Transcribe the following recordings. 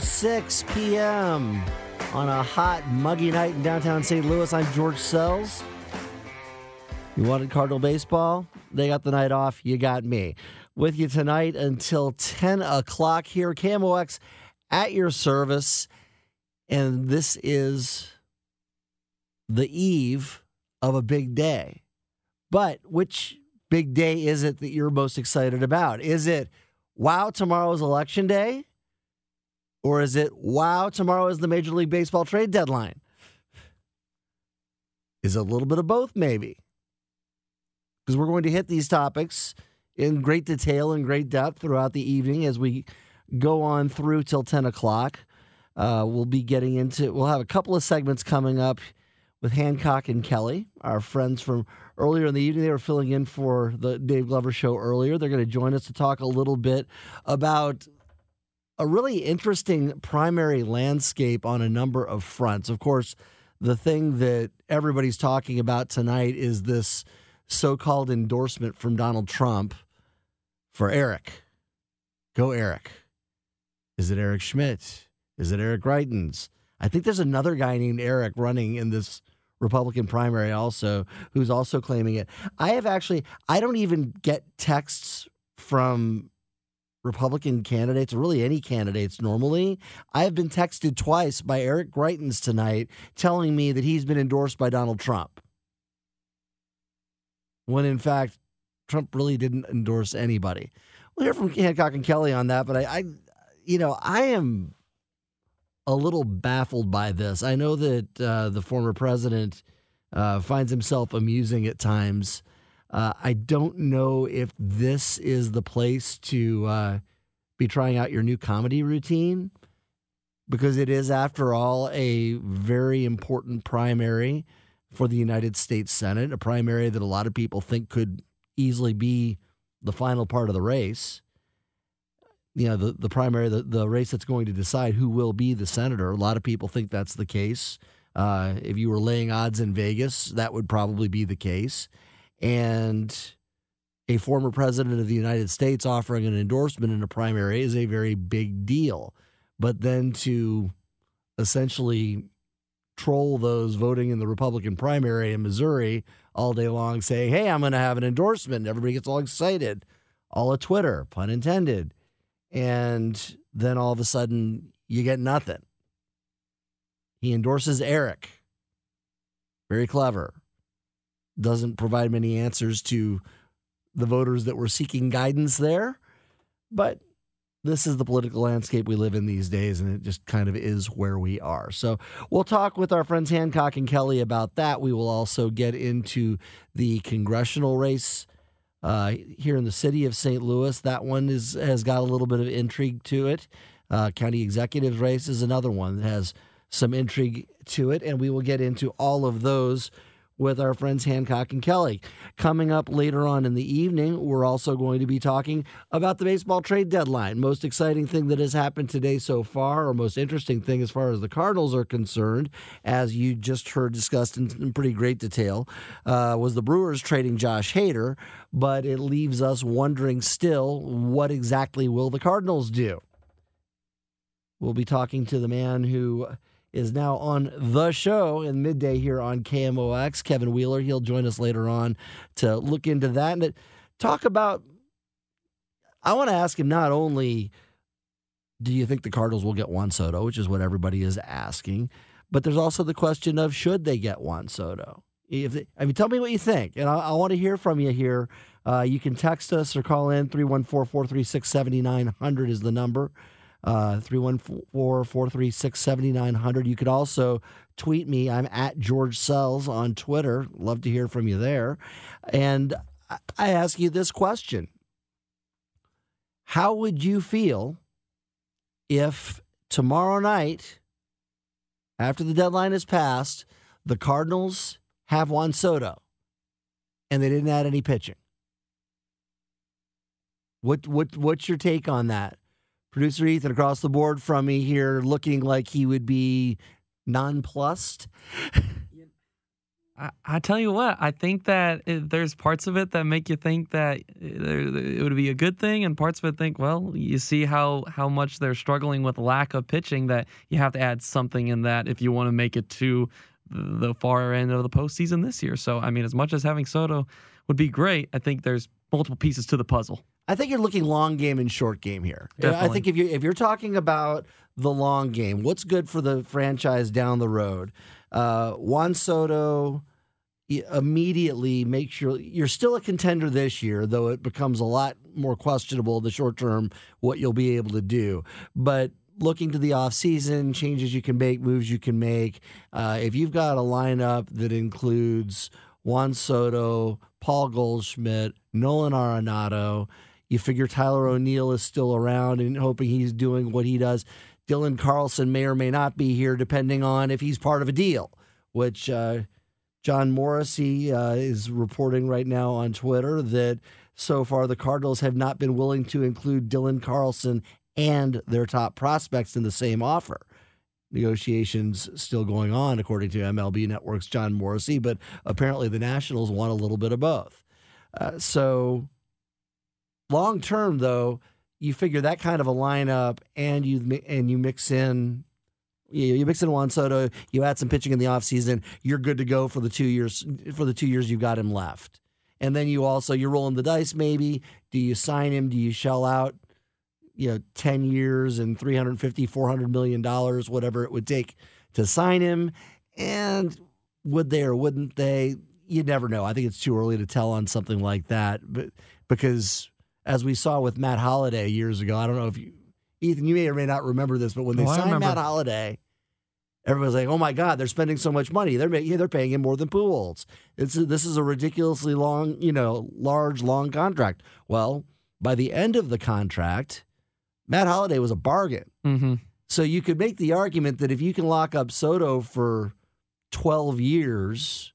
8.06 p.m. on a hot, muggy night in downtown St. Louis. I'm George Sells. You wanted Cardinal baseball? They got the night off. You got me. With you tonight until 10 o'clock here. KMOX at your service. And this is the eve of a big day. But which big day is it that you're most excited about? Is it, wow, tomorrow's election day? Or is it, wow, tomorrow is the Major League Baseball trade deadline? Is a little bit of both, maybe? Because we're going to hit these topics in great detail and great depth throughout the evening as we go on through till 10 o'clock. Uh, we'll be getting into, we'll have a couple of segments coming up with Hancock and Kelly, our friends from earlier in the evening. They were filling in for the Dave Glover show earlier. They're going to join us to talk a little bit about a really interesting primary landscape on a number of fronts. Of course, the thing that everybody's talking about tonight is this so called endorsement from Donald Trump for Eric. Go, Eric. Is it Eric Schmitt? Is it Eric Greitens? I think there's another guy named Eric running in this Republican primary also who's also claiming it. I have actually, I don't even get texts from Republican candidates, or really any candidates normally. I have been texted twice by Eric Greitens tonight telling me that he's been endorsed by Donald Trump. When in fact, Trump really didn't endorse anybody. We'll hear from Hancock and Kelly on that, but I, I you know, I am a little baffled by this. I know that uh, the former president uh, finds himself amusing at times. Uh, I don't know if this is the place to uh, be trying out your new comedy routine because it is, after all, a very important primary for the United States Senate, a primary that a lot of people think could easily be the final part of the race you know the the primary the, the race that's going to decide who will be the senator. A lot of people think that's the case. Uh, if you were laying odds in Vegas, that would probably be the case. And a former president of the United States offering an endorsement in a primary is a very big deal. But then to essentially troll those voting in the Republican primary in Missouri all day long, saying, "Hey, I'm going to have an endorsement," everybody gets all excited, all of Twitter, pun intended and then all of a sudden you get nothing. He endorses Eric. Very clever. Doesn't provide many answers to the voters that were seeking guidance there, but this is the political landscape we live in these days, and it just kind of is where we are. So, we'll talk with our friends Hancock and Kelly about that. We will also get into the congressional race uh, here in the city of St. Louis. That one is has got a little bit of intrigue to it. Uh, county executive race is another one that has some intrigue to it, and we will get into all of those with our friends Hancock and Kelly. Coming up later on in the evening, we're also going to be talking about the baseball trade deadline. Most exciting thing that has happened today so far, or most interesting thing as far as the Cardinals are concerned, as you just heard discussed in, in pretty great detail, uh, was the Brewers trading Josh Hader. But it leaves us wondering still what exactly will the Cardinals do? We'll be talking to the man who is now on the show in midday here on KMOX. Kevin Wheeler, he'll join us later on to look into that and talk about I want to ask him not only do you think the Cardinals will get Juan Soto, which is what everybody is asking, but there's also the question of should they get Juan Soto? If they, I mean, tell me what you think, and I, I want to hear from you here. Uh, you can text us or call in 314 436 7900 is the number. Uh, 314 436 7900. You could also tweet me. I'm at George Sells on Twitter. Love to hear from you there. And I ask you this question How would you feel if tomorrow night, after the deadline is passed, the Cardinals have Juan Soto and they didn't add any pitching? What what what's your take on that? Producer Ethan across the board from me here looking like he would be nonplussed. I, I tell you what, I think that it, there's parts of it that make you think that uh, it would be a good thing, and parts of it think, well, you see how how much they're struggling with lack of pitching. That you have to add something in that if you want to make it to the far end of the postseason this year. So, I mean, as much as having Soto would be great, I think there's multiple pieces to the puzzle. I think you're looking long game and short game here. Definitely. I think if you if you're talking about the long game, what's good for the franchise down the road? Uh, Juan Soto immediately make sure you're still a contender this year, though it becomes a lot more questionable in the short term what you'll be able to do. But looking to the offseason, changes you can make, moves you can make. Uh, if you've got a lineup that includes Juan Soto, Paul Goldschmidt, Nolan Arenado, you figure Tyler O'Neill is still around and hoping he's doing what he does. Dylan Carlson may or may not be here, depending on if he's part of a deal, which uh, Jon Morosi uh, is reporting right now on Twitter that so far the Cardinals have not been willing to include Dylan Carlson and their top prospects in the same offer. Negotiations still going on, according to MLB Network's Jon Morosi, but apparently the Nationals want a little bit of both. Uh, so Long term, though, you figure that kind of a lineup, and you and you mix in you, you mix in Juan Soto, you add some pitching in the offseason, you're good to go for the two years for the two years you've got him left. And then you also you're rolling the dice maybe. Do you sign him? Do you shell out, you know, 10 years and 350, 400 million dollars, whatever it would take to sign him? And would they or wouldn't they? You never know. I think it's too early to tell on something like that, but because as we saw with Matt Holliday years ago. I don't know if you, Ethan, you may or may not remember this, but when they Oh, signed. Matt Holliday, everyone's like, "Oh my God, they're spending so much money. They're ma- yeah, they're paying him more than Pujols. It's this is a ridiculously long, you know, large, long contract." Well, by the end of the contract, Matt Holliday was a bargain. Mm-hmm. So you could make the argument that if you can lock up Soto for 12 years,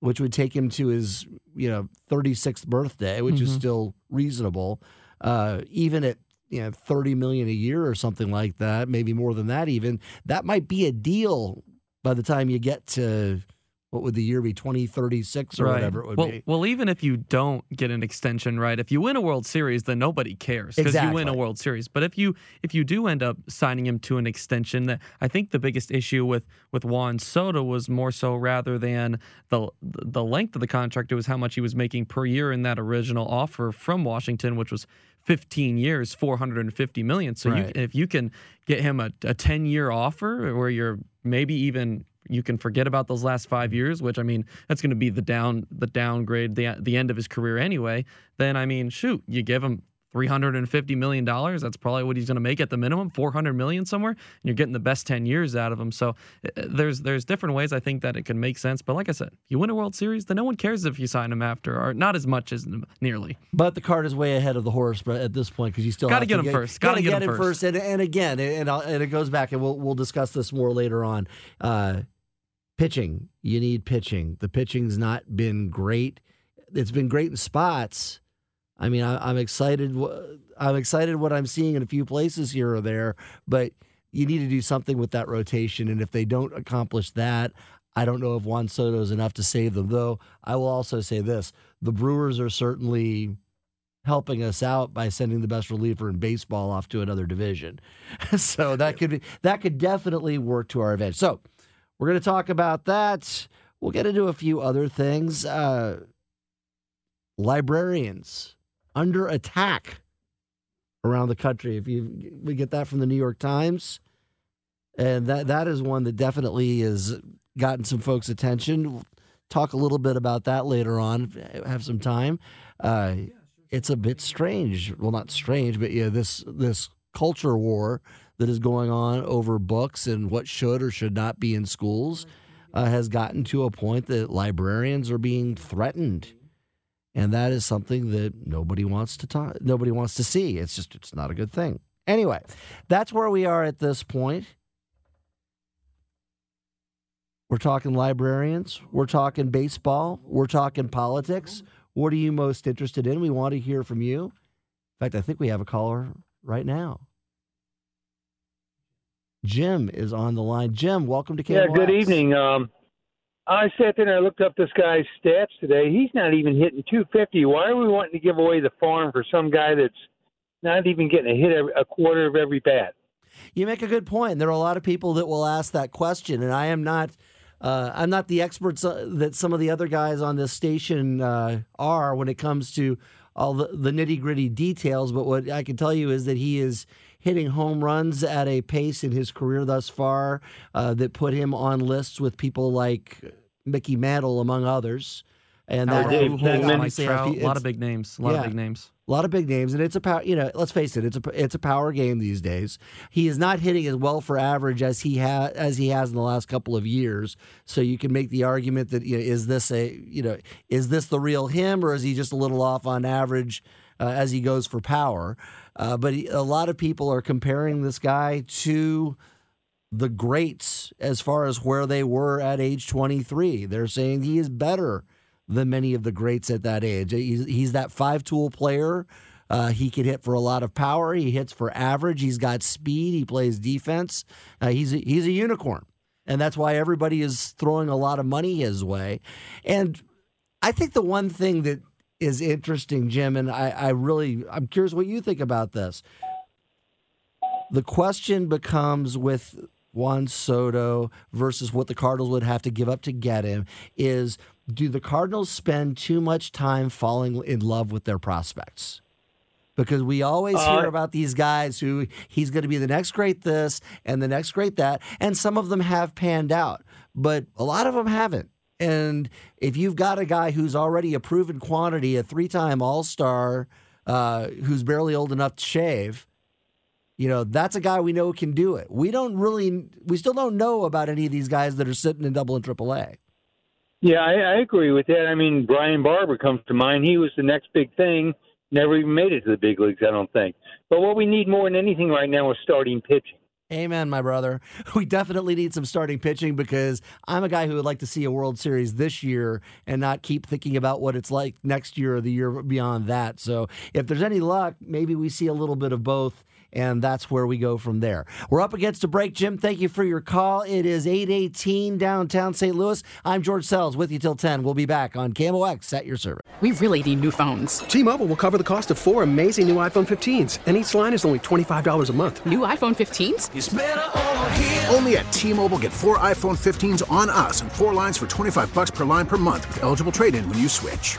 which would take him to his, you know, 36th birthday, which is Mhm. still reasonable, uh, even at you know 30 million a year or something like that, maybe more than that even, that might be a deal by the time you get to what would the year be 2036 or whatever it would well, be. well, even if you don't get an extension, right? If you win a World Series, then nobody cares because you win a World Series. But if you if you do end up signing him to an extension, that I think the biggest issue with with Juan Soto was more so rather than the the length of the contract, it was how much he was making per year in that original offer from Washington, which was 15 years, 450 million. So Right. you, if you can get him a, a 10 year offer where you're maybe even you can forget about those last five years, which I mean that's going to be the down the downgrade the the end of his career anyway. Then I mean, shoot, you give him. Three hundred and fifty million dollars. That's probably what he's going to make at the minimum. Four hundred million somewhere, and you're getting the best ten years out of him. So uh, there's there's different ways I think that it can make sense. But like I said, if you win a World Series, then no one cares if you sign him after, or not as much as nearly. But the cart is way ahead of the horse, but at this point, because you still get to him first. Got Gotta get get him first. first. And, and again, and I'll, and it goes back, and we'll we'll discuss this more later on. Uh, pitching, you need pitching. The pitching's not been great. It's been great in spots. I mean, I, I'm excited. I'm excited what I'm seeing in a few places here or there, but you need to do something with that rotation. And if they don't accomplish that, I don't know if Juan Soto is enough to save them. Though I will also say this: the Brewers are certainly helping us out by sending the best reliever in baseball off to another division. so that could be that could definitely work to our advantage. So we're going to talk about that. We'll get into a few other things. Uh, librarians under attack around the country. If you we get that from the New York Times, and that that is one that definitely has gotten some folks' attention. We'll talk a little bit about that later on. Have some time. Uh, it's a bit strange. Well, not strange, but yeah, this this culture war that is going on over books and what should or should not be in schools uh, has gotten to a point that librarians are being threatened. And that is something that nobody wants to talk nobody wants to see. It's just it's not a good thing. Anyway that's where we are at this point. We're talking librarians. We're talking baseball. We're talking politics. What are you most interested in? We want to hear from you. In fact i think we have a caller right now jim is on the line jim welcome to K. Yeah, good evening. Um, I sat there and I looked up this guy's stats today. He's not even hitting 250. Why are we wanting to give away the farm for some guy that's not even getting a hit every, a quarter of every bat? You make a good point. There are a lot of people that will ask that question, and I am not. Uh, I'm not the experts uh, that some of the other guys on this station uh, are when it comes to all the, the nitty gritty details. But what I can tell you is that he is hitting home runs at a pace in his career thus far uh, that put him on lists with people like Mickey Mantle, among others. And that, Dave. Mike Trout, a lot of big names. A lot Yeah. of big names. a lot of big names, and it's a power. You know, let's face it, it's a it's a power game these days. He is not hitting as well for average as he has as he has in the last couple of years. So you can make the argument that you know, is this a you know is this the real him or is he just a little off on average uh, as he goes for power? Uh, but he, a lot of people are comparing this guy to the greats as far as where they were at age 23. They're saying he is better than many of the greats at that age. He's, he's that five tool player. Uh, he can hit for a lot of power. He hits for average. He's got speed. He plays defense. Uh, he's a, he's a unicorn, and that's why everybody is throwing a lot of money his way. And I think the one thing that is interesting, Jim, and I, I really I'm curious what you think about this. The question becomes with Juan Soto versus what the Cardinals would have to give up to get him is do the Cardinals spend too much time falling in love with their prospects? Because we always hear Uh, about these guys who he's going to be the next great this and the next great that, and some of them have panned out, but a lot of them haven't. And if you've got a guy who's already a proven quantity, a three-time All-Star, uh, who's barely old enough to shave, you know, that's a guy we know can do it. We don't really, we still don't know about any of these guys that are sitting in double and triple A. Yeah, I, I agree with that. I mean, Brian Barber comes to mind. He was the next big thing. Never even made it to the big leagues, I don't think. But what we need more than anything right now is starting pitching. Amen, my brother. We definitely need some starting pitching because I'm a guy who would like to see a World Series this year and not keep thinking about what it's like next year or the year beyond that. So if there's any luck, maybe we see a little bit of both. And that's where we go from there. We're up against a break, Jim. Thank you for your call. It is 818 downtown St. Louis. I'm George Sells with you till 10. We'll be back on KMOX at your service. We really need new phones. T-Mobile will cover the cost of four amazing new iPhone 15s, and each line is only $25 a month. New iPhone 15s? Only at T-Mobile get four iPhone 15s on us and four lines for 25 bucks per line per month with eligible trade-in when you switch.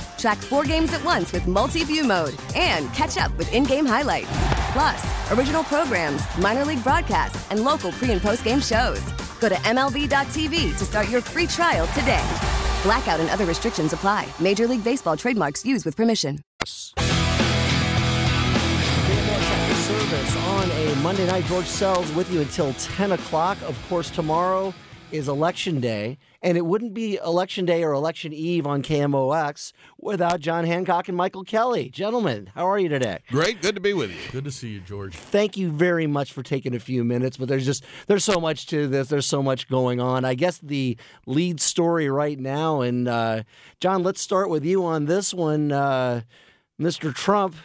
Track four games at once with multi view mode and catch up with in game highlights. Plus, original programs, minor league broadcasts, and local pre and post game shows. Go to MLB.tv to start your free trial today. Blackout and other restrictions apply. Major League Baseball trademarks used with permission. Service on a Monday night. George Sells with you until 10 o'clock. Of course, tomorrow is election day, and it wouldn't be election day or election eve on KMOX without John Hancock and Michael Kelly. Gentlemen, how are you today? Great, good to be with you. Good to see you, George. Thank you very much for taking a few minutes, but there's just there's so much to this. There's so much going on. I guess the lead story right now, and uh, John, let's start with you on this one. Uh, Mr. Trump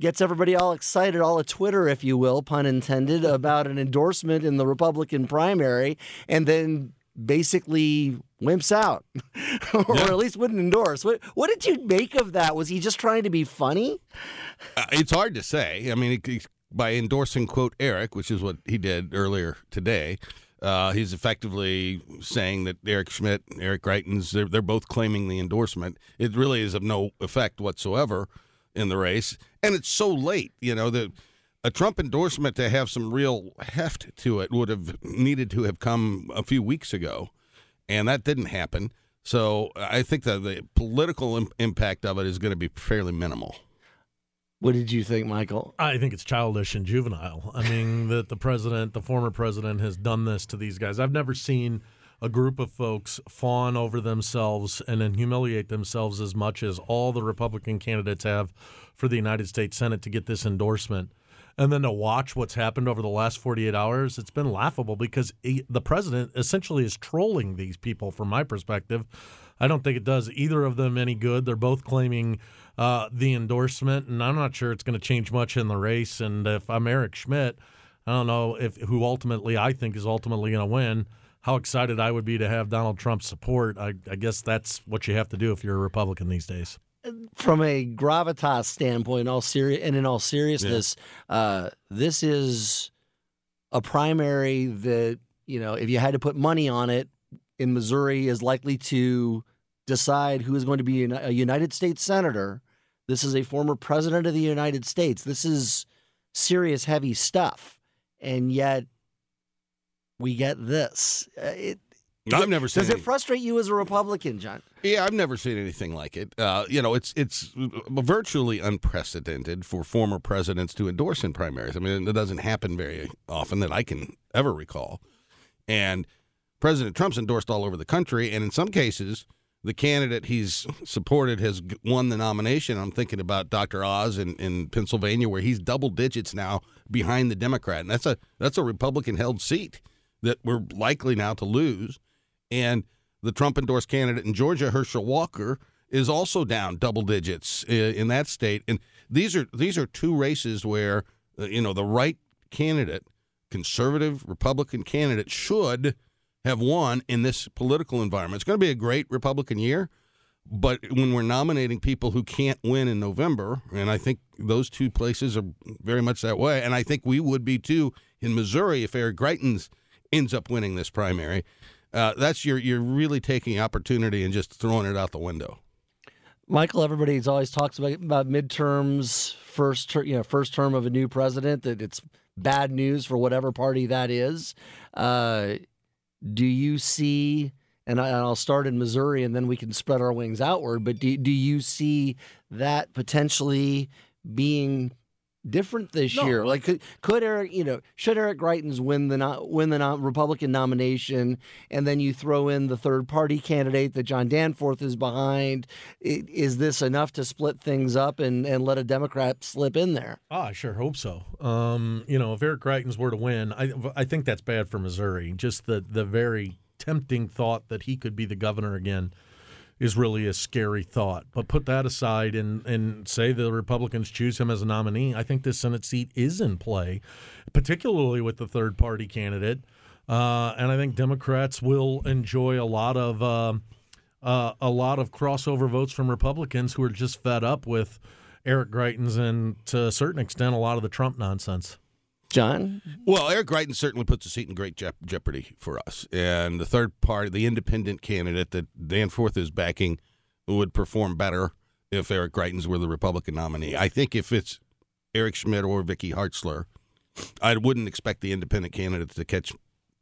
gets everybody all excited, all of Twitter, if you will, pun intended, about an endorsement in the Republican primary, and then basically wimps out, or Yeah. at least wouldn't endorse. What what did you make of that? Was he just trying to be funny? Uh, it's hard to say. I mean, it- it's- by endorsing quote Eric, which is what he did earlier today, uh, he's effectively saying that Eric Schmitt, Eric Greitens, they're, they're both claiming the endorsement. It really is of no effect whatsoever in the race, and it's so late. You know the. A Trump endorsement to have some real heft to it would have needed to have come a few weeks ago, and that didn't happen. So I think that the political Im- impact of it is going to be fairly minimal. What did you think, Michael? I think it's childish and juvenile. I mean, that the president, the former president, has done this to these guys. I've never seen a group of folks fawn over themselves and then humiliate themselves as much as all the Republican candidates have for the United States Senate to get this endorsement. And then to watch what's happened over the last 48 hours, it's been laughable because he, the president essentially is trolling these people from my perspective. I don't think it does either of them any good. They're both claiming uh, the endorsement, and I'm not sure it's going to change much in the race. And if I'm Eric Schmitt, I don't know if who ultimately I think is ultimately going to win. How excited I would be to have Donald Trump's support. I, I guess that's what you have to do if you're a Republican these days. From a gravitas standpoint, all seri- and in all seriousness, uh, this is a primary that you know if you had to put money on it in Missouri is likely to decide who is going to be a United States senator. This is a former president of the United States. This is serious, heavy stuff, and yet we get this. Uh, it, I've never seen Does it frustrate you as a Republican, John? Yeah, I've never seen anything like it. Uh, you know, it's it's virtually unprecedented for former presidents to endorse in primaries. I mean, it doesn't happen very often that I can ever recall. And President Trump's endorsed all over the country, and in some cases, the candidate he's supported has won the nomination. I'm thinking about Dr. Oz in, in Pennsylvania, where he's double digits now behind the Democrat, and that's a that's a Republican-held seat that we're likely now to lose. And the Trump endorsed candidate in Georgia, Herschel Walker, is also down double digits in that state. And these are these are two races where uh, you know the right candidate, conservative Republican candidate, should have won in this political environment. It's going to be a great Republican year, but when we're nominating people who can't win in November, and I think those two places are very much that way, and I think we would be too in Missouri if Eric Greitens ends up winning this primary. Uh, that's you're you're really taking opportunity and just throwing it out the window. Michael, everybody's always talks about, about midterms, first ter- you know, first term of a new president. That it's bad news for whatever party that is. Uh, do you see? And, I, and I'll start in Missouri, and then we can spread our wings outward. But do do you see that potentially being different this No. year? Like, could, could Eric, you know, should Eric Greitens win the no, win the no, Republican nomination, and then you throw in the third party candidate that John Danforth is behind? I- Is this enough to split things up and, and let a Democrat slip in there? Oh, I sure hope so. Um, you know, if Eric Greitens were to win, I I think that's bad for Missouri. Just the the very tempting thought that he could be the governor again is really a scary thought. But put that aside and and say the Republicans choose him as a nominee, I think this Senate seat is in play, particularly with the third party candidate. Uh, and I think Democrats will enjoy a lot of um uh, a lot of crossover votes from Republicans who are just fed up with Eric Greitens and to a certain extent a lot of the Trump nonsense. John? Well, Eric Greitens certainly puts a seat in great jeop- jeopardy for us. And the third party, the independent candidate that Danforth is backing, would perform better if Eric Greitens were the Republican nominee. I think if it's Eric Schmitt or Vicky Hartzler, I wouldn't expect the independent candidate to catch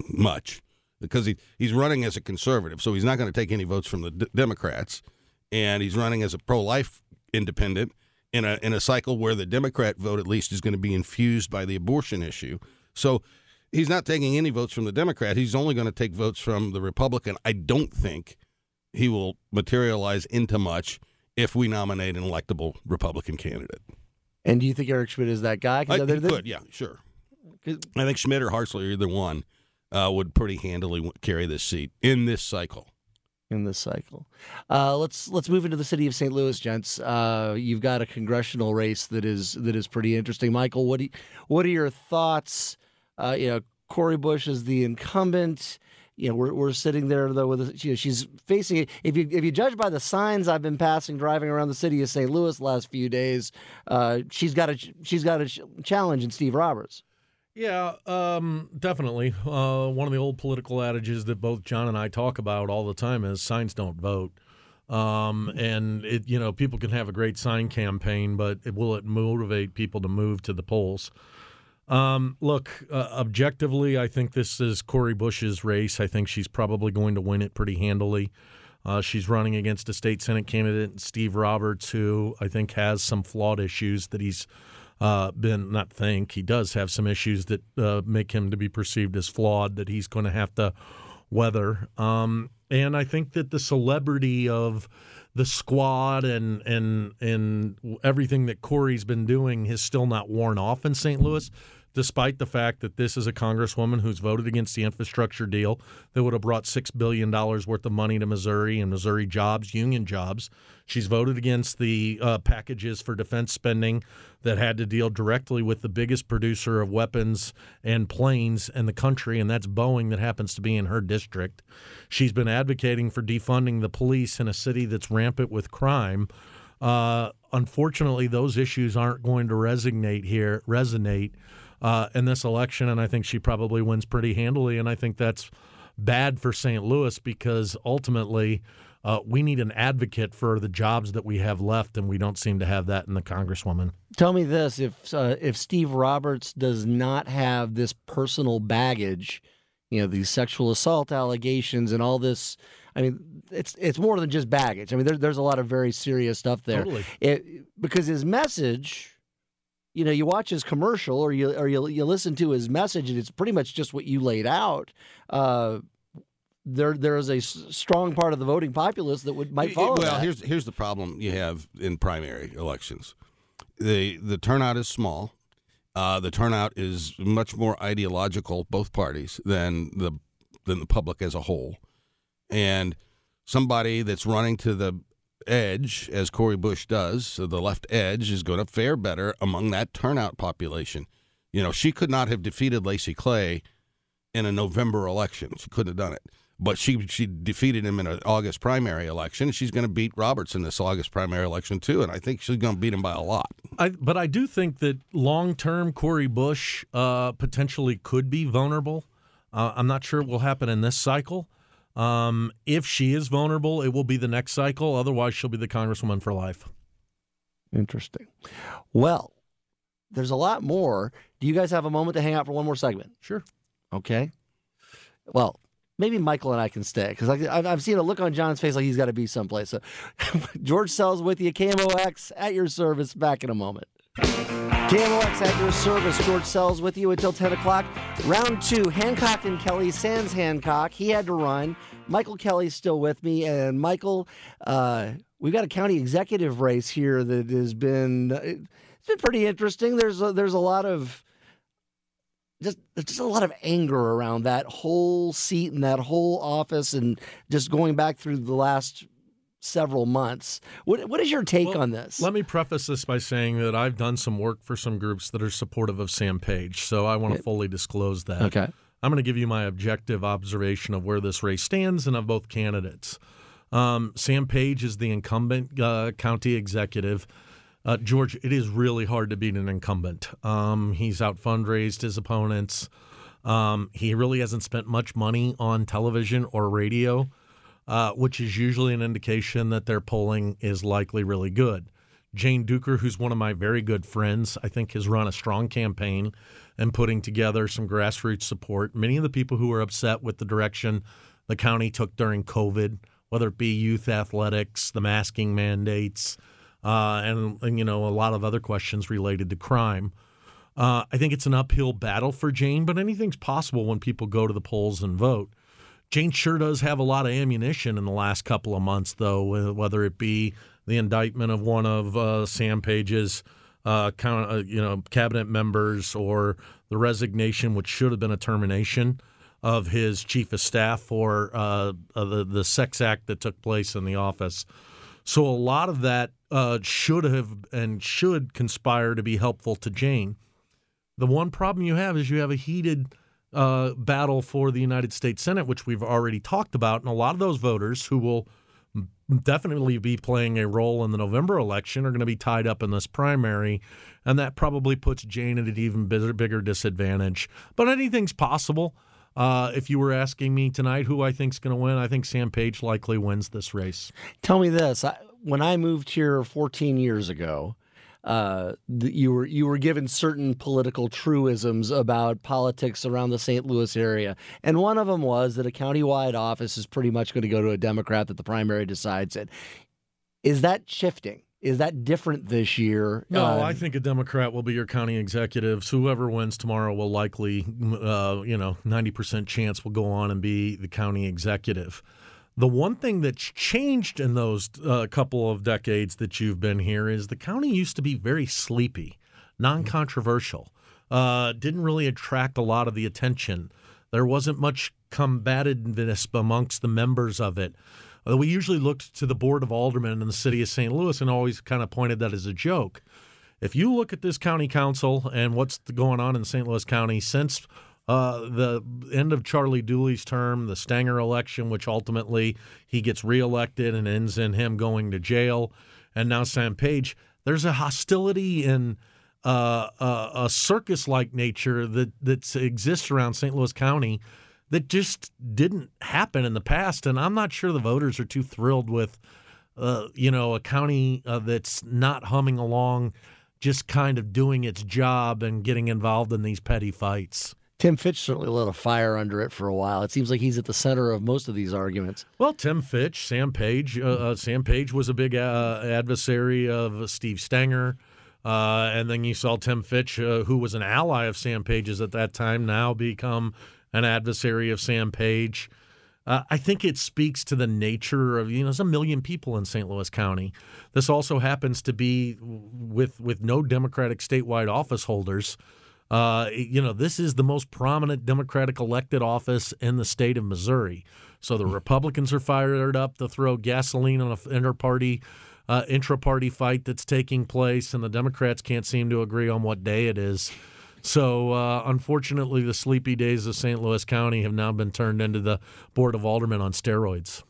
much because he, he's running as a conservative, so he's not going to take any votes from the D- Democrats, and he's running as a pro-life independent, in a in a cycle where the Democrat vote at least is going to be infused by the abortion issue. So he's not taking any votes from the Democrat. He's only going to take votes from the Republican. I don't think he will materialize into much if we nominate an electable Republican candidate. And do you think Eric Schmitt is that guy? I, he could, yeah, sure. I think Schmitt or Hartzler, either one, uh, would pretty handily carry this seat in this cycle. In this cycle. Uh, let's let's move into the city of St. Louis, gents. Uh, you've got a congressional race that is that is pretty interesting. Michael, what do you, what are your thoughts? Uh, you know, Cori Bush is the incumbent. You know, we're, we're sitting there though with you know, she's facing if you if you judge by the signs I've been passing driving around the city of St. Louis last few days, uh, she's got a she's got a challenge in Steve Roberts. Yeah, um, definitely. Uh, one of the old political adages that both John and I talk about all the time is signs don't vote. Um, and it, you know, people can have a great sign campaign, but it, will it motivate people to move to the polls? Um, look, uh, objectively, I think this is Cori Bush's race. I think she's probably going to win it pretty handily. Uh, she's running against a state senate candidate, Steve Roberts, who I think has some flawed issues that he's uh, been not think he does have some issues that uh, make him to be perceived as flawed that he's going to have to weather. Um, and I think that the celebrity of the squad and and and everything that Cori's been doing has still not worn off in St. Louis. Despite the fact that this is a congresswoman who's voted against the infrastructure deal that would have brought six billion dollars worth of money to Missouri and Missouri jobs, union jobs, she's voted against the uh, packages for defense spending that had to deal directly with the biggest producer of weapons and planes in the country, and that's Boeing, that happens to be in her district. She's been advocating for defunding the police in a city that's rampant with crime. Uh, unfortunately, those issues aren't going to resonate here. Resonate uh, in this election, and I think she probably wins pretty handily. And I think that's bad for St. Louis because ultimately uh, we need an advocate for the jobs that we have left, and we don't seem to have that in the Congresswoman. Tell me this: if uh, if Steve Roberts does not have this personal baggage, you know, these sexual assault allegations and all this, I mean, it's it's more than just baggage. I mean, there, there's a lot of very serious stuff there. Totally. It, because his message, you know, you watch his commercial or you or you, you listen to his message, and it's pretty much just what you laid out. Uh, there there is a strong part of the voting populace that would might follow well, that. here's here's the problem you have in primary elections. the The turnout is small. Uh, the turnout is much more ideological, both parties, than the than the public as a whole. And somebody that's running to the edge, as Cori Bush does, so the left edge is going to fare better among that turnout population. You know, she could not have defeated Lacy Clay in a November election. She couldn't have done it. But she she defeated him in an August primary election. She's going to beat Roberts in this August primary election too, and I think she's going to beat him by a lot. I, but I do think that long term, Cori Bush uh, potentially could be vulnerable. Uh, I'm not sure it will happen in this cycle. Um, if she is vulnerable, it will be the next cycle. Otherwise, she'll be the congresswoman for life. Interesting. Well, there's a lot more. Do you guys have a moment to hang out for one more segment? Sure. Okay. Well, maybe Michael and I can stay because I've, I've seen a look on John's face like he's got to be someplace. So, George Sells with you, KMOX at your service. Back in a moment. KMOX at your service. George Sells with you until 10 o'clock. Round two, Hancock and Kelly. Sans Hancock. He had to run. Michael Kelly's still with me. And Michael, uh, we've got a county executive race here that has been it's been pretty interesting. There's a, there's a lot of just there's just a lot of anger around that whole seat and that whole office, and just going back through the last several months. What what is your take Well, on this? Let me preface this by saying that I've done some work for some groups that are supportive of Sam Page, so I want to fully disclose that. Okay. I'm going to give you my objective observation of where this race stands and of both candidates. Um, Sam Page is the incumbent uh, county executive. Uh, George, it is really hard to beat an incumbent. Um, he's out fundraised his opponents. Um, he really hasn't spent much money on television or radio, uh, which is usually an indication that their polling is likely really good. Jane Dueker, who's one of my very good friends, I think has run a strong campaign and putting together some grassroots support. Many of the people who are upset with the direction the county took during COVID, whether it be youth athletics, the masking mandates, uh, and, and, you know, a lot of other questions related to crime. Uh, I think it's an uphill battle for Jane, but anything's possible when people go to the polls and vote. Jane sure does have a lot of ammunition in the last couple of months, though, whether it be the indictment of one of uh, Sam Page's uh, count, uh, you know, cabinet members or the resignation, which should have been a termination of his chief of staff for uh, uh, the the sex act that took place in the office. So a lot of that uh, should have and should conspire to be helpful to Jane. The one problem you have is you have a heated uh, battle for the United States Senate, which we've already talked about, and a lot of those voters who will definitely be playing a role in the November election are going to be tied up in this primary, and that probably puts Jane at an even bigger, disadvantage. But anything's possible. Uh, if you were asking me tonight who I think is going to win, I think Sam Page likely wins this race. Tell me this: I, when I moved here 14 years ago, uh, you were you were given certain political truisms about politics around the St. Louis area, and one of them was that a countywide office is pretty much going to go to a Democrat that the primary decides it. Is that shifting? Is that different this year? No, uh, I think a Democrat will be your county executive. So whoever wins tomorrow will likely, uh, you know, 90% chance will go on and be the county executive. The one thing that's changed in those uh, couple of decades that you've been here is the county used to be very sleepy, non controversial, uh, didn't really attract a lot of the attention. There wasn't much combativeness amongst the members of it. We usually looked to the Board of Aldermen in the city of St. Louis and always kind of pointed that as a joke. If you look at this county council and what's going on in St. Louis County since uh, the end of Charlie Dooley's term, the Stenger election, which ultimately he gets reelected and ends in him going to jail, and now Sam Page, there's a hostility and uh, a, a circus-like nature that that exists around St. Louis County that just didn't happen in the past. And I'm not sure the voters are too thrilled with, uh, you know, a county uh, that's not humming along, just kind of doing its job and getting involved in these petty fights. Tim Fitch certainly lit a fire under it for a while. It seems like he's at the center of most of these arguments. Well, Tim Fitch, Sam Page. Uh, uh, Sam Page was a big uh, adversary of Steve Stenger. Uh, and then you saw Tim Fitch, uh, who was an ally of Sam Page's at that time, now become an adversary of Sam Page. Uh, I think it speaks to the nature of you know there's a million people in St. Louis County. This also happens to be with with no Democratic statewide office holders. Uh, you know this is the most prominent Democratic elected office in the state of Missouri. So the Republicans are fired up to throw gasoline on a inter-party, uh, intra-party fight that's taking place, and the Democrats can't seem to agree on what day it is. So, uh, unfortunately, the sleepy days of St. Louis County have now been turned into the Board of Aldermen on steroids.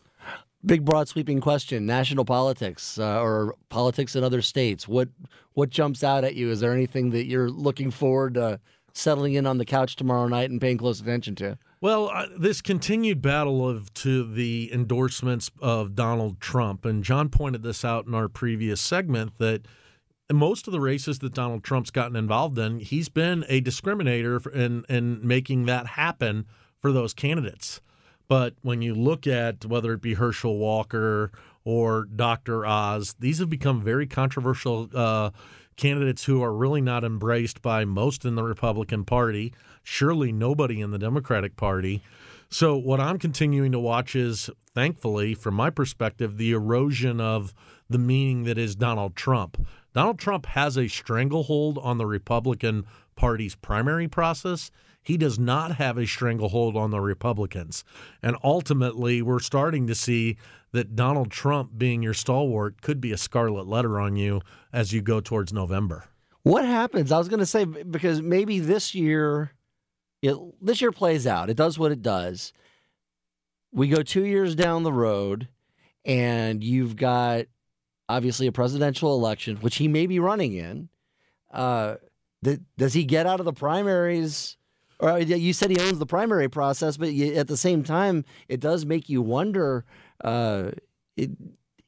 Big, broad, sweeping question: national politics uh, or politics in other states. What what jumps out at you? Is there anything that you're looking forward to settling in on the couch tomorrow night and paying close attention to? Well, uh, this continued battle of to the endorsements of Donald Trump, and John pointed this out in our previous segment that most of the races that Donald Trump's gotten involved in, he's been a discriminator in in making that happen for those candidates. But when you look at whether it be Herschel Walker or Dr. Oz, these have become very controversial uh, candidates who are really not embraced by most in the Republican Party, surely nobody in the Democratic Party. So, what I'm continuing to watch is, thankfully, from my perspective, the erosion of the meaning that is Donald Trump. Donald Trump has a stranglehold on the Republican Party's primary process. He does not have a stranglehold on the Republicans. And ultimately, we're starting to see that Donald Trump being your stalwart could be a scarlet letter on you as you go towards November. What happens? I was going to say because maybe this year it, this year plays out. It does what it does. We go 2 years down the road and you've got obviously a presidential election, which he may be running in. Uh, th- does he get out of the primaries? Or uh, you said he owns the primary process, but you, at the same time, it does make you wonder: uh, it,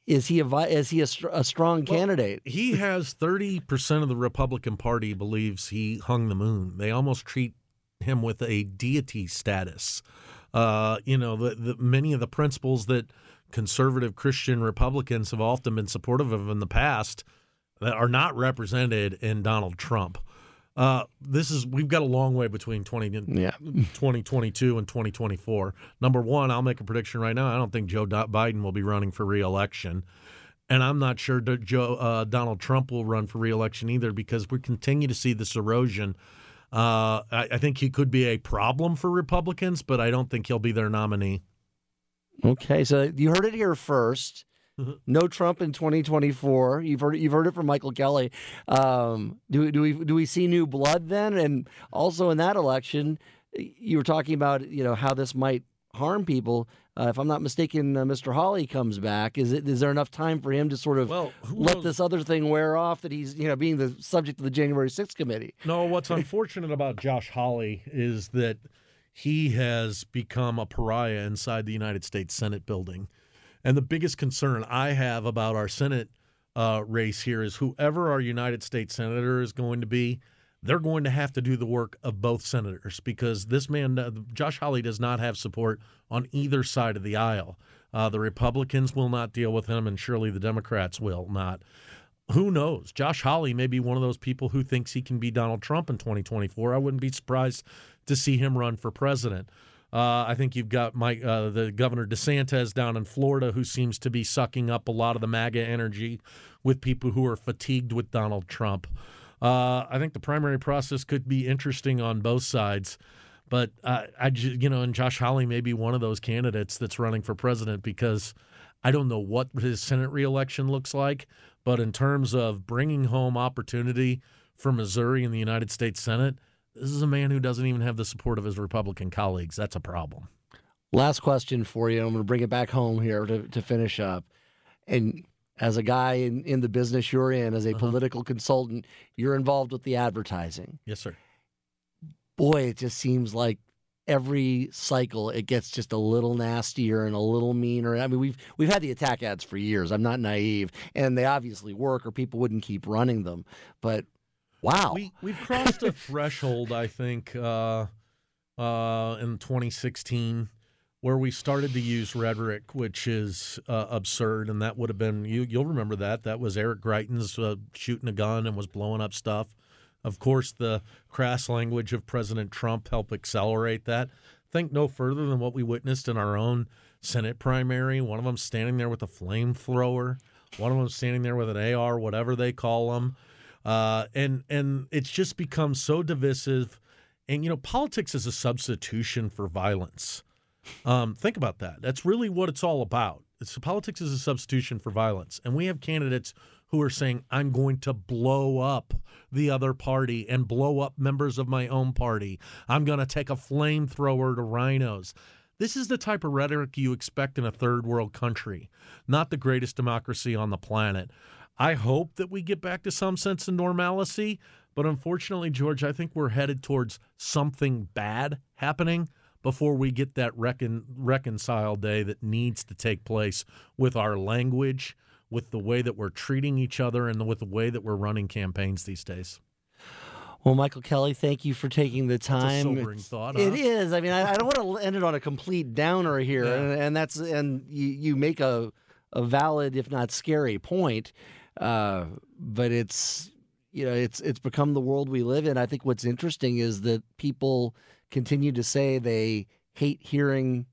is he a is he a, a strong well, candidate? he has thirty percent of the Republican Party believes he hung the moon. They almost treat him with a deity status. Uh, you know, the, the, many of the principles that conservative Christian Republicans have often been supportive of in the past that are not represented in Donald Trump. Uh, this is we've got a long way between 20, Yeah. 2022 and 2024. Number one, I'll make a prediction right now. I don't think Joe Biden will be running for reelection. And I'm not sure Joe uh, Donald Trump will run for reelection either because we continue to see this erosion. Uh, I, I think he could be a problem for Republicans, but I don't think he'll be their nominee. Okay, so you heard it here 1st Mm-hmm. No Trump in 2024. You've heard you've heard it from Michael Kelly. Um, do do we do we see new blood then? And also in that election, you were talking about you know how this might harm people. Uh, if I'm not mistaken, uh, Mr. Hawley comes back. Is it is there enough time for him to sort of Well, let knows? this other thing wear off that he's you know being the subject of the January 6th committee? No, what's unfortunate about Josh Hawley is that he has become a pariah inside the United States Senate building. And the biggest concern I have about our Senate uh, race here is whoever our United States Senator is going to be, they're going to have to do the work of both senators because this man, uh, Josh Hawley, does not have support on either side of the aisle. Uh, the Republicans will not deal with him, and surely the Democrats will not who knows? Josh Hawley may be one of those people who thinks he can be Donald Trump in 2024. I wouldn't be surprised to see him run for president. Uh, I think you've got Mike, uh, the Governor DeSantis down in Florida, who seems to be sucking up a lot of the MAGA energy with people who are fatigued with Donald Trump. Uh, I think the primary process could be interesting on both sides, but I, you know, and Josh Hawley may be one of those candidates that's running for president because I don't know what his Senate reelection looks like, but in terms of bringing home opportunity for Missouri in the United States Senate, this is a man who doesn't even have the support of his Republican colleagues. That's a problem. Last question for you. I'm going to bring it back home here to, to finish up. And as a guy in, in the business you're in, as a uh-huh. political consultant, you're involved with the advertising. Yes, sir. Boy, it just seems like every cycle it gets just a little nastier and a little meaner. I mean, we've we've had the attack ads for years. I'm not naive, and they obviously work, or people wouldn't keep running them. But wow, We we've crossed a threshold, I think, uh, uh, in 2016, where we started to use rhetoric, which is uh, absurd, and that would have been you. You'll remember that. That was Eric Greitens uh, shooting a gun and was blowing up stuff. Of course, the crass language of President Trump helped accelerate that. Think no further than what we witnessed in our own Senate primary. One of them standing there with a flamethrower. One of them standing there with an AR, whatever they call them. Uh, and and it's just become so divisive. And you know, politics is a substitution for violence. Um, think about that. That's really what it's all about. It's politics is a substitution for violence, and we have candidates who are saying, "I'm going to blow up the other party and blow up members of my own party. I'm going to take a flamethrower to RINOs." This is the type of rhetoric you expect in a third world country, not the greatest democracy on the planet. I hope that we get back to some sense of normalcy, but unfortunately, George, I think we're headed towards something bad happening before we get that recon- reconcile day that needs to take place with our language, with the way that we're treating each other, and with the way that we're running campaigns these days. Well, Michael Kelly, thank you for taking the time. thought, It huh? is. I mean, I, I don't want to end it on a complete downer here, Yeah. and, and that's and you, you make a a valid, if not scary, point. Uh, but it's you know it's it's become the world we live in. I think what's interesting is that people continue to say they hate hearing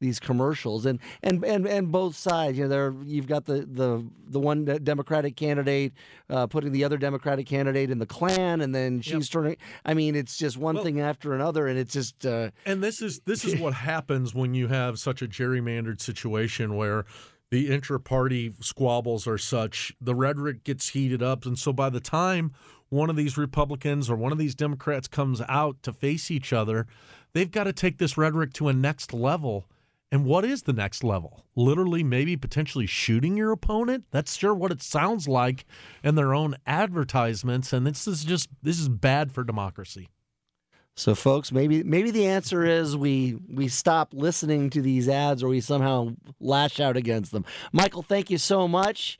these commercials and and and and both sides you know there you've got the the the one democratic candidate uh, putting the other democratic candidate in the klan and then she's turning i mean it's just one Well- thing after another and it's just uh, And this is this is what happens when you have such a gerrymandered situation where the intra-party squabbles are such the rhetoric gets heated up. And so by the time one of these Republicans or one of these Democrats comes out to face each other they've got to take this rhetoric to a next level. And what is the next level? Literally maybe potentially shooting your opponent? That's sure what it sounds like in their own advertisements. And this is just this is bad for democracy so folks maybe maybe the answer is we we stop listening to these ads or we somehow lash out against them michael thank you so much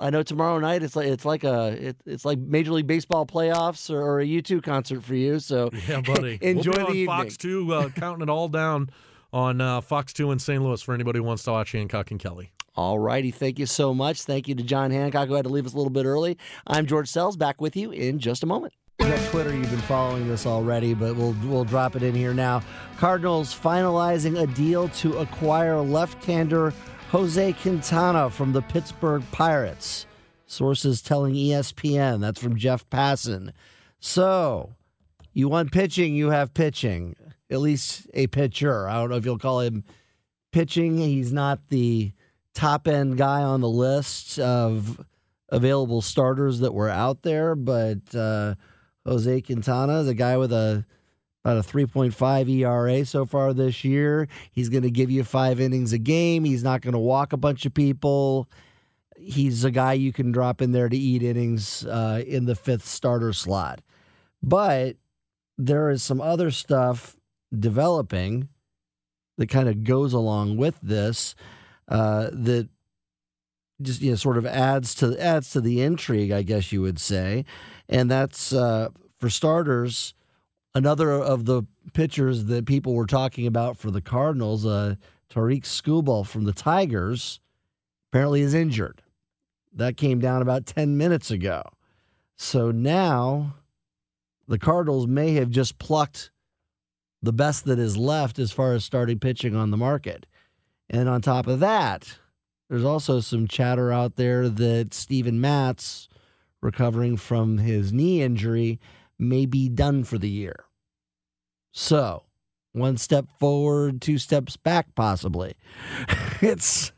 I know tomorrow night it's like it's like a it, it's like Major League Baseball playoffs or, a U2 concert for you. So Yeah, buddy. enjoy we'll the evening. Fox 2 uh, counting it all down on uh, Fox 2 in St. Louis for anybody who wants to watch Hancock and Kelly. All righty. Thank you so much. Thank you to John Hancock, who had to leave us a little bit early. I'm George Sells, back with you in just a moment. Twitter, you've been following this already, but we'll we'll drop it in here now. Cardinals finalizing a deal to acquire left-hander Jose Quintana from the Pittsburgh Pirates. Sources telling ESPN. That's from Jeff Passan. So, you want pitching, you have pitching. At least a pitcher. I don't know if you'll call him pitching. He's not the top end guy on the list of available starters that were out there, but uh, Jose Quintana is a guy with a about a 3.5 ERA so far this year. He's going to give you five innings a game. He's not going to walk a bunch of people. He's a guy you can drop in there to eat innings uh, in the fifth starter slot. But there is some other stuff developing that kind of goes along with this uh, that just you know sort of adds to adds to the intrigue, I guess you would say, and that's uh, for starters. Another of the pitchers that people were talking about for the Cardinals, uh, Tarik Skubal from the Tigers, apparently is injured. That came down about ten minutes ago. So now the Cardinals may have just plucked the best that is left as far as starting pitching on the market. And on top of that, there's also some chatter out there that Steven Matz, recovering from his knee injury, may be done for the year. So, one step forward, two steps back, possibly. it's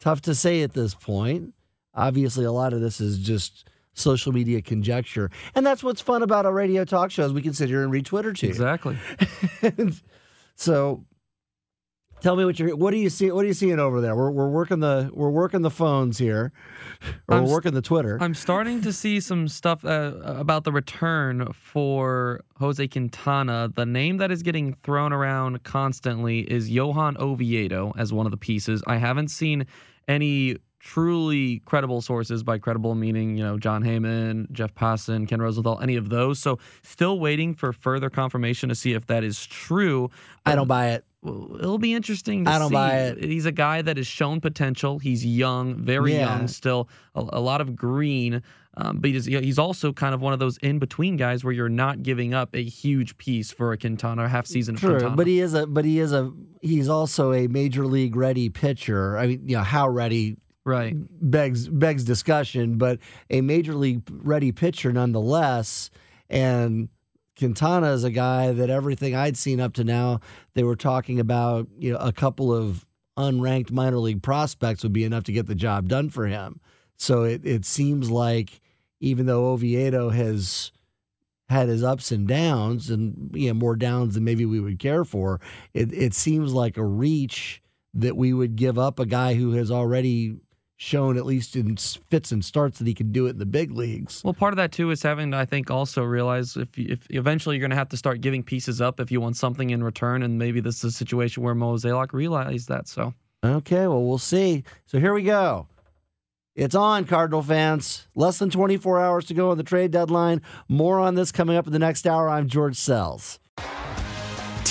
tough to say at this point. Obviously, a lot of this is just social media conjecture. And that's what's fun about a radio talk show is we can sit here and read Twitter to you. Exactly. so tell me what you're what are you seeing what are you seeing over there? We're we're working the we're working the phones here. Or I'm we're working the Twitter. I'm starting to see some stuff uh, about the return for Jose Quintana. The name that is getting thrown around constantly is Johan Oviedo as one of the pieces. I haven't seen any truly credible sources by credible meaning, you know, Jon Heyman, Jeff Passan, Ken Rosenthal, any of those. So still waiting for further confirmation to see if that is true. I don't buy it. Well, it'll be interesting to I don't see. buy it. He's a guy that has shown potential. He's young, very Yeah. young still, a, a lot of green. Um, but he's, he's also kind of one of those in between guys where you're not giving up a huge piece for a Quintana half season of True, Quintana. but he is a but he is a he's also a major league ready pitcher. I mean, you know, how ready right begs begs discussion, but a major league ready pitcher nonetheless. And Quintana is a guy that everything I'd seen up to now, they were talking about, you know, a couple of unranked minor league prospects would be enough to get the job done for him. So it, it seems like even though Oviedo has had his ups and downs and you know more downs than maybe we would care for, it it seems like a reach that we would give up a guy who has already shown at least in fits and starts that he can do it in the big leagues. Well, part of that too is having to, I think, also realize if if eventually you're going to have to start giving pieces up if you want something in return, and maybe this is a situation where Mozeliak realized that. So Okay, well, we'll see. So here we go. It's on, Cardinal fans. Less than 24 hours to go on the trade deadline. More on this coming up in the next hour. I'm George Sells.